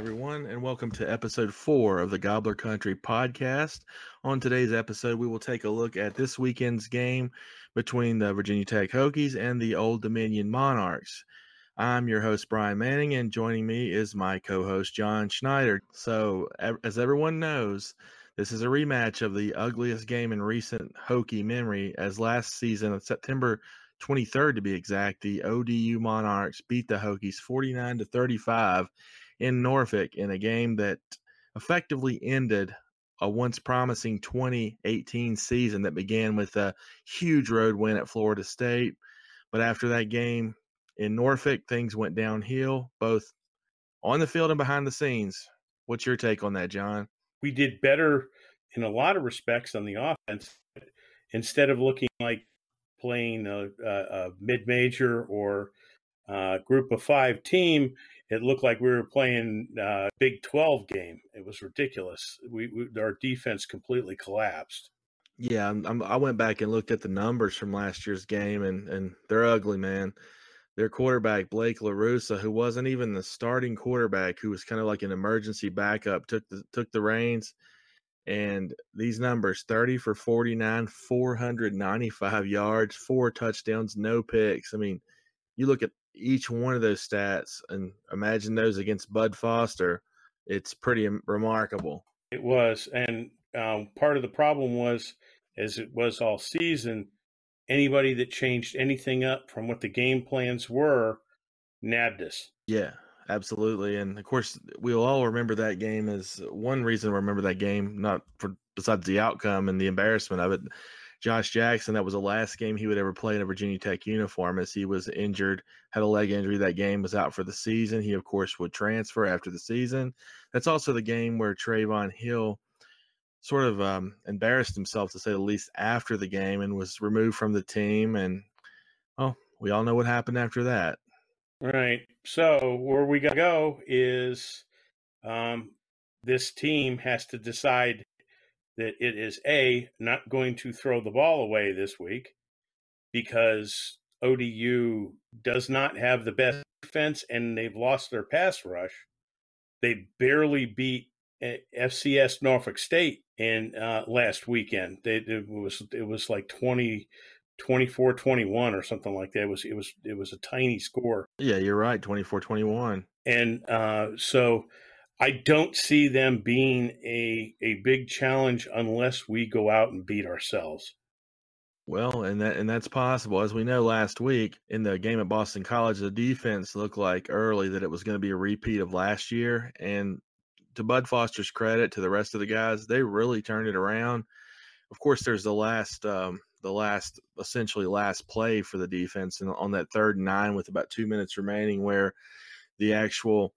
Everyone, and welcome to episode four of the Gobbler Country podcast. On today's episode, we will take a look at this weekend's game between the Virginia Tech Hokies and the Old Dominion Monarchs. I'm your host, Brian Manning, and joining me is my co host, John Schneider. So, as everyone knows, this is a rematch of the ugliest game in recent Hokie memory, as last season, on September 23rd to be exact, the ODU Monarchs beat the Hokies 49 to 35 in Norfolk in a game that effectively ended a once promising 2018 season that began with a huge road win at Florida State. But after that game in Norfolk, things went downhill, both on the field and behind the scenes. What's your take on that, John? we did better in a lot of respects on the offense. Instead of looking like playing a, a, a mid-major or uh group of five team, it looked like we were playing uh, Big Twelve game. It was ridiculous. We, we our defense completely collapsed. Yeah, I'm, I'm, I went back and looked at the numbers from last year's game, and and they're ugly, man. Their quarterback Blake LaRussa, who wasn't even the starting quarterback, who was kind of like an emergency backup, took the took the reins. And these numbers: thirty for forty nine, four hundred ninety five yards, four touchdowns, no picks. I mean, you look at each one of those stats and imagine those against Bud Foster. It's pretty remarkable. It was, and um, part of the problem was, as it was all season, anybody that changed anything up from what the game plans were nabbed us. Yeah, absolutely. And of course, we'll all remember that game as one reason to remember that game, not for besides the outcome and the embarrassment of it. Josh Jackson, that was the last game he would ever play in a Virginia Tech uniform as he was injured, had a leg injury that game, was out for the season. He, of course, would transfer after the season. That's also the game where Trevon Hill sort of um, embarrassed himself, to say the least, after the game and was removed from the team. And, well, we all know what happened after that. Right. So where we gotta go is um, this team has to decide that it is a not going to throw the ball away this week because ODU does not have the best defense and they've lost their pass rush. They barely beat uh, FCS Norfolk State in uh, last weekend. They, it was it was like 20 24 21 or something like that. It was it was it was a tiny score. Yeah, you're right. 24 21. And uh, so I don't see them being a a big challenge unless we go out and beat ourselves. Well, and that and that's possible. As we know last week in the game at Boston College, the defense looked like early that it was going to be a repeat of last year. And to Bud Foster's credit, to the rest of the guys, they really turned it around. Of course, there's the last um, the last essentially last play for the defense and on that third and nine with about two minutes remaining where the actual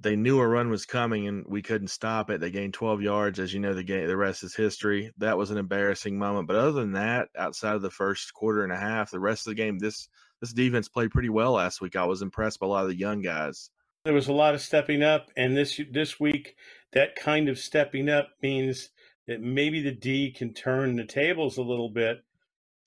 they knew a run was coming and we couldn't stop it. They gained 12 yards. As you know, the game, the rest is history. That was an embarrassing moment. But other than that, outside of the first quarter and a half, the rest of the game, this this defense played pretty well last week. I was impressed by a lot of the young guys. There was a lot of stepping up, and this this week, that kind of stepping up means that maybe the D can turn the tables a little bit.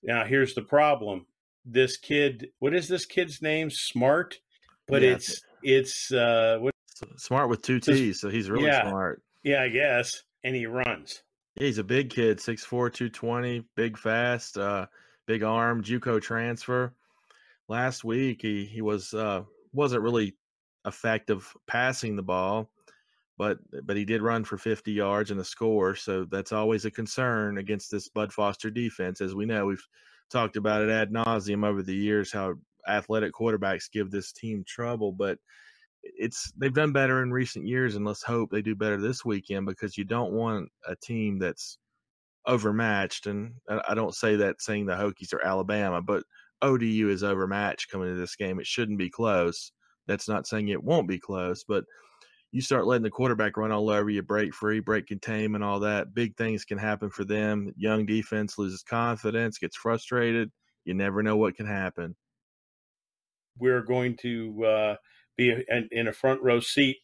Now, here's the problem: this kid, what is this kid's name? Smartt, but Yeah. it's it's uh, what? Smartt with two T's, so he's really yeah. smart. Yeah, I guess, and he runs. Yeah, he's a big kid, 6'4", 220, big, fast. Uh, big arm, JUCO transfer. Last week he he was uh, wasn't really effective passing the ball, but but he did run for 50 yards and a score, so that's always a concern against this Bud Foster defense. As we know, we've talked about it ad nauseum over the years how athletic quarterbacks give this team trouble, but it's they've done better in recent years, and let's hope they do better this weekend because you don't want a team that's overmatched. And I don't say that saying the Hokies are Alabama, but ODU is overmatched coming into this game. It shouldn't be close. That's not saying it won't be close, but you start letting the quarterback run all over you, break free, break containment, all that. Big things can happen for them. Young defense loses confidence, gets frustrated. You never know what can happen. We're going to uh, be in a front row seat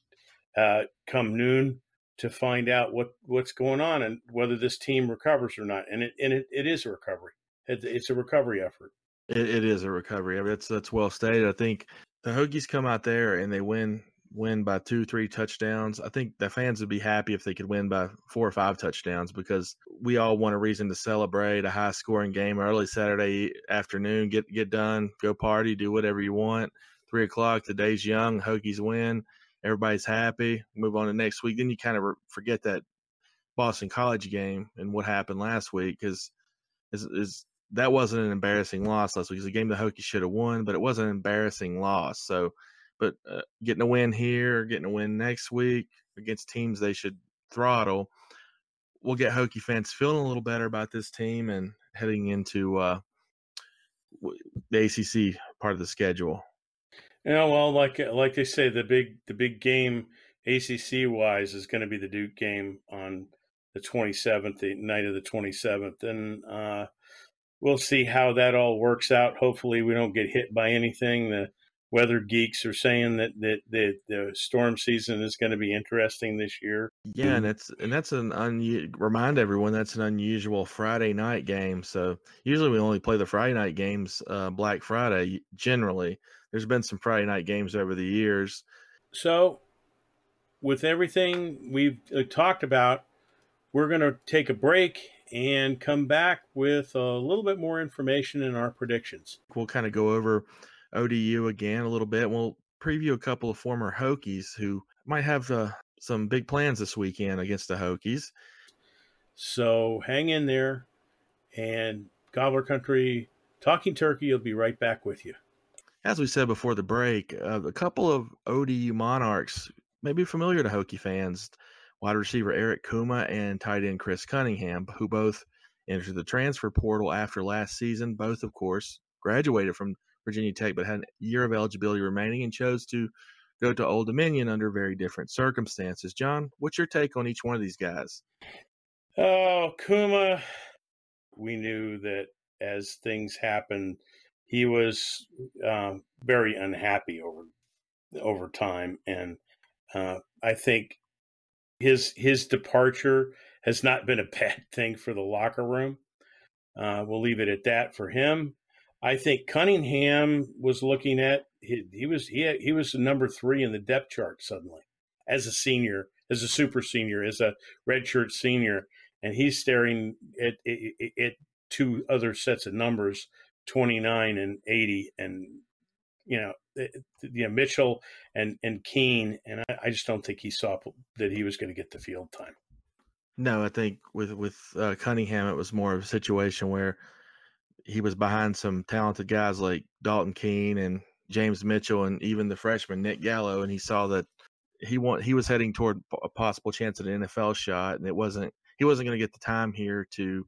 uh, come noon to find out what, what's going on and whether this team recovers or not. And it and it, it is a recovery. It, it's a recovery effort. It, it is a recovery. I mean, that's that's well stated. I think the Hokies come out there and they win win by two, three touchdowns. I think the fans would be happy if they could win by four or five touchdowns because we all want a reason to celebrate a high scoring game early Saturday afternoon. Get get done, go party, do whatever you want. Three o'clock, the day's young. Hokies win. Everybody's happy. Move on to next week. Then you kind of forget that Boston College game and what happened last week because is that wasn't an embarrassing loss last week. It's a game the Hokies should have won, but it was an embarrassing loss. So, but uh, getting a win here, getting a win next week against teams they should throttle, we'll get Hokie fans feeling a little better about this team and heading into uh, the ACC part of the schedule. Yeah, well, like like they say, the big the big game ACC wise is going to be the Duke game on the 27th, the night of the 27th, and uh, we'll see how that all works out. Hopefully, we don't get hit by anything. The weather geeks are saying that that, that the storm season is going to be interesting this year. Yeah, and that's and that's an un remind everyone that's an unusual Friday night game. So usually we only play the Friday night games uh, Black Friday. Generally, there's been some Friday night games over the years. So, with everything we've uh, talked about, we're going to take a break and come back with a little bit more information in our predictions. We'll kind of go over ODU again a little bit. We'll preview a couple of former Hokies who might have uh, some big plans this weekend against the Hokies. So hang in there, and Gobbler Country Talking Turkey will be right back with you. As we said before the break, uh, a couple of ODU Monarchs may be familiar to Hokie fans wide receiver Eric Kumah and tight end Chris Cunningham, who both entered the transfer portal after last season. Both, of course, graduated from Virginia Tech, but had a year of eligibility remaining and chose to go to Old Dominion under very different circumstances. John, what's your take on each one of these guys? Oh, Kumah, we knew that as things happened, he was um, very unhappy over over time, and uh, I think his his departure has not been a bad thing for the locker room. Uh, we'll leave it at that for him. I think Cunningham was looking at he, he was he had, he was number three in the depth chart suddenly as a senior, as a super senior, as a redshirt senior, and he's staring at, at, at two other sets of numbers, twenty nine and eighty, and you know you know Mitchell and and Keene, and I, I, just don't think he saw that he was going to get the field time. No, I think with with uh, Cunningham, it was more of a situation where he was behind some talented guys like Dalton Keene and James Mitchell, and even the freshman Nick Gallo, and he saw that he want he was heading toward a possible chance at an NFL shot, and it wasn't he wasn't going to get the time here to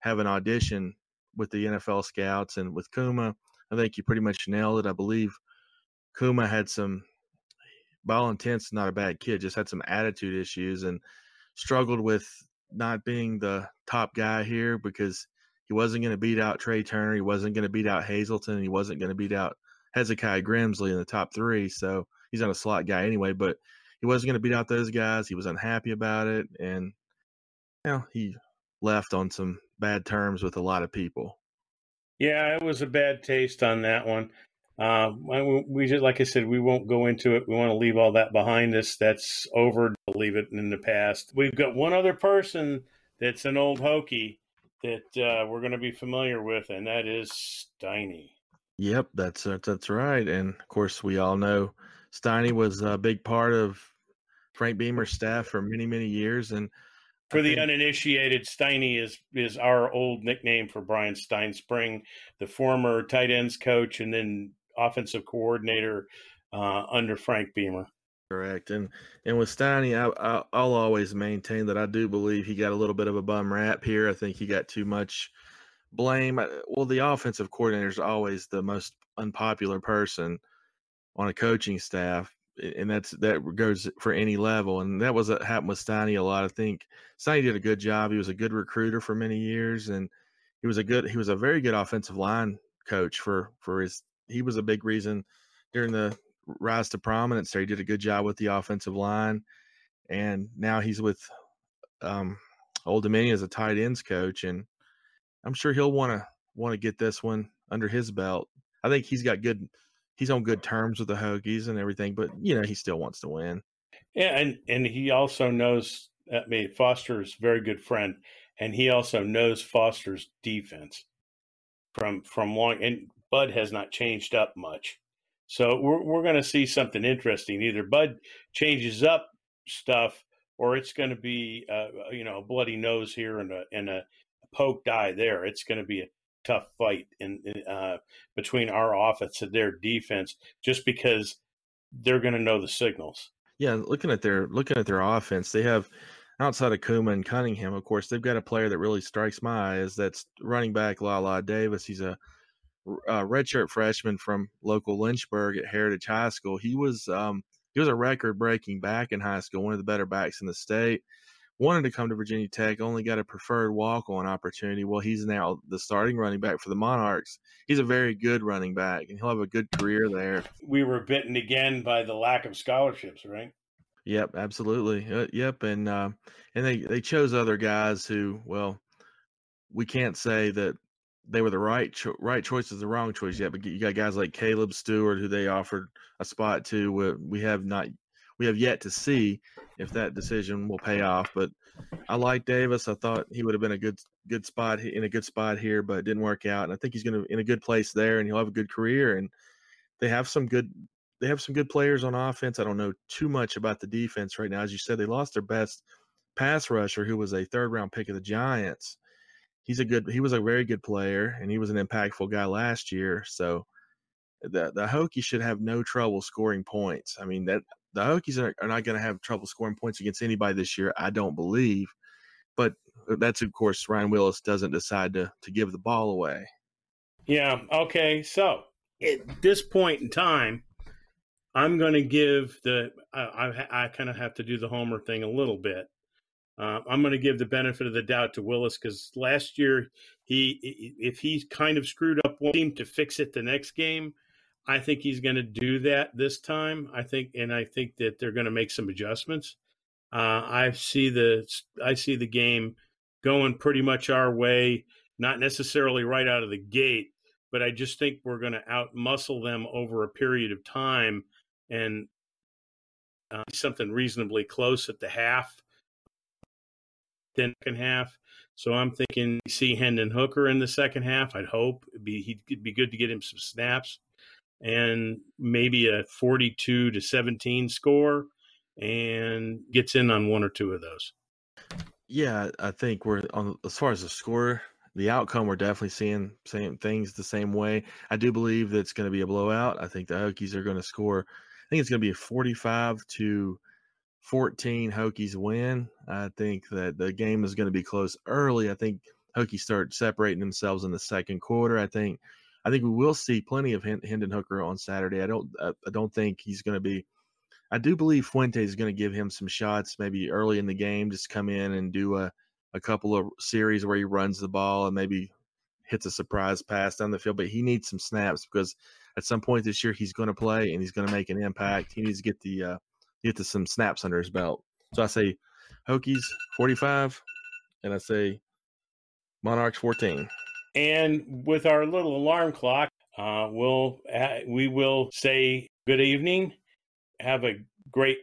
have an audition with the NFL scouts and with Kumah. I think you pretty much nailed it. I believe Kumah had some, by all intents, not a bad kid, just had some attitude issues and struggled with not being the top guy here because he wasn't going to beat out Tre Turner. He wasn't going to beat out Hazelton. He wasn't going to beat out Hezekiah Grimsley in the top three. So he's not a slot guy anyway, but he wasn't going to beat out those guys. He was unhappy about it. And, you know, he left on some bad terms with a lot of people. Yeah, it was a bad taste on that one. Uh, we just, like I said, we won't go into it. We want to leave all that behind us. That's over. Leave it in the past. We've got one other person that's an old Hokie that uh, we're going to be familiar with, and that is Steiny. Yep, that's uh, that's right. And of course, we all know Steiny was a big part of Frank Beamer's staff for many many years. And For I the think- uninitiated, Steiny is is our old nickname for Bryan Stinespring, the former tight ends coach and then offensive coordinator uh, under Frank Beamer. Correct, and and with Steiny, I, I I'll always maintain that I do believe he got a little bit of a bum rap here. I think he got too much blame. Uh, well, the offensive coordinator is always the most unpopular person on a coaching staff, and that's that goes for any level. And that was what happened with Steiny a lot. I think Steiny did a good job. He was a good recruiter for many years, and he was a good he was a very good offensive line coach for for his. He was a big reason during the rise to prominence there. He did a good job with the offensive line, and now he's with um, Old Dominion as a tight ends coach, and I'm sure he'll want to want to get this one under his belt. I think he's got good. He's on good terms with the Hokies and everything, but you know he still wants to win. Yeah, and and he also knows. I mean, Foster's very good friend, and he also knows Foster's defense from from long. And Bud has not changed up much, so we're we're going to see something interesting. Either Bud changes up stuff, or it's going to be uh, you know a bloody nose here and a and a poked eye there. It's going to be a tough fight in in, uh, between our offense and their defense, just because they're going to know the signals. Yeah, looking at their looking at their offense, they have outside of Kumah and Cunningham, of course, they've got a player that really strikes my eye. Is that's running back Lala Davis. He's a, a redshirt freshman from local Lynchburg at Heritage High School. He was um, he was a record breaking back in high school, one of the better backs in the state. Wanted to come to Virginia Tech, only got a preferred walk on opportunity. Well, he's now the starting running back for the Monarchs. He's a very good running back, and he'll have a good career there. we were bitten again by the lack of scholarships, right? Yep, absolutely. Uh, yep, and uh, and they they chose other guys who, well, we can't say that they were the right cho- right choices, the wrong choice yet. But you got guys like Caleb Steward who they offered a spot to. We have not, we have yet to see if that decision will pay off. But I like Davis. I thought he would have been a good good spot in a good spot here, but it didn't work out. And I think he's going to in a good place there, and he'll have a good career. And they have some good they have some good players on offense. I don't know too much about the defense right now. As you said, they lost their best pass rusher, who was a third round pick of the Giants. He's a good. He was a very good player, and he was an impactful guy last year. So the the Hokies should have no trouble scoring points. I mean that the Hokies are, are not going to have trouble scoring points against anybody this year. I don't believe, but uh, that's of course Ryan Willis doesn't decide to to give the ball away. Yeah. Okay. So at this point in time, I'm going to give the I, I, I kind of have to do the homer thing a little bit. Uh, I'm going to give the benefit of the doubt to Willis because last year he if he kind of screwed up one team to fix it the next game. I think he's going to do that this time. I think, and I think that they're going to make some adjustments. Uh, I see the I see the game going pretty much our way, not necessarily right out of the gate, but I just think we're going to out muscle them over a period of time and uh, something reasonably close at the half, then second half. So I'm thinking see Hendon Hooker in the second half. I'd hope it'd be he'd be good to get him some snaps and maybe a 42 to 17 score and gets in on one or two of those. Yeah, I think we're on as far as the score, the outcome. We're definitely seeing same things the same way. I do believe that it's going to be a blowout. I think the Hokies are going to score. I think it's going to be a forty-five to fourteen Hokies win. I think that the game is going to be close early. I think Hokies start separating themselves in the second quarter. I think. I think we will see plenty of Hendon Hooker on Saturday. I don't. I I don't think he's going to be I do believe Fuente is going to give him some shots maybe early in the game, just come in and do a, a couple of series where he runs the ball and maybe hits a surprise pass down the field. But he needs some snaps because at some point this year he's going to play and he's going to make an impact. He needs to get the uh, get to some snaps under his belt. So I say Hokies 45 and I say Monarchs 14. And with our little alarm clock, uh, we'll uh, we will say good evening. Have a great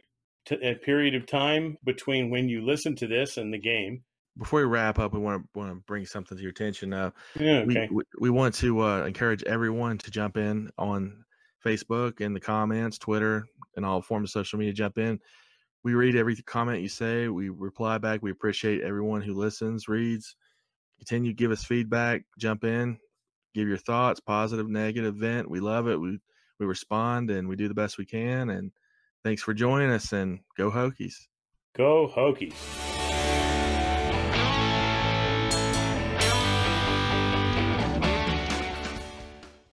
t- period of time between when you listen to this and the game. before we wrap up, we want to want to bring something to your attention. Uh, Yeah, we, okay. we we want to uh, encourage everyone to jump in on Facebook in the comments, Twitter, and all forms of social media. Jump in. We read every comment you say. We reply back. We appreciate everyone who listens, reads. Continue give us feedback. Jump in, give your thoughts, positive, negative, vent. We love it. We we respond and we do the best we can. And thanks for joining us. And go Hokies. Go Hokies.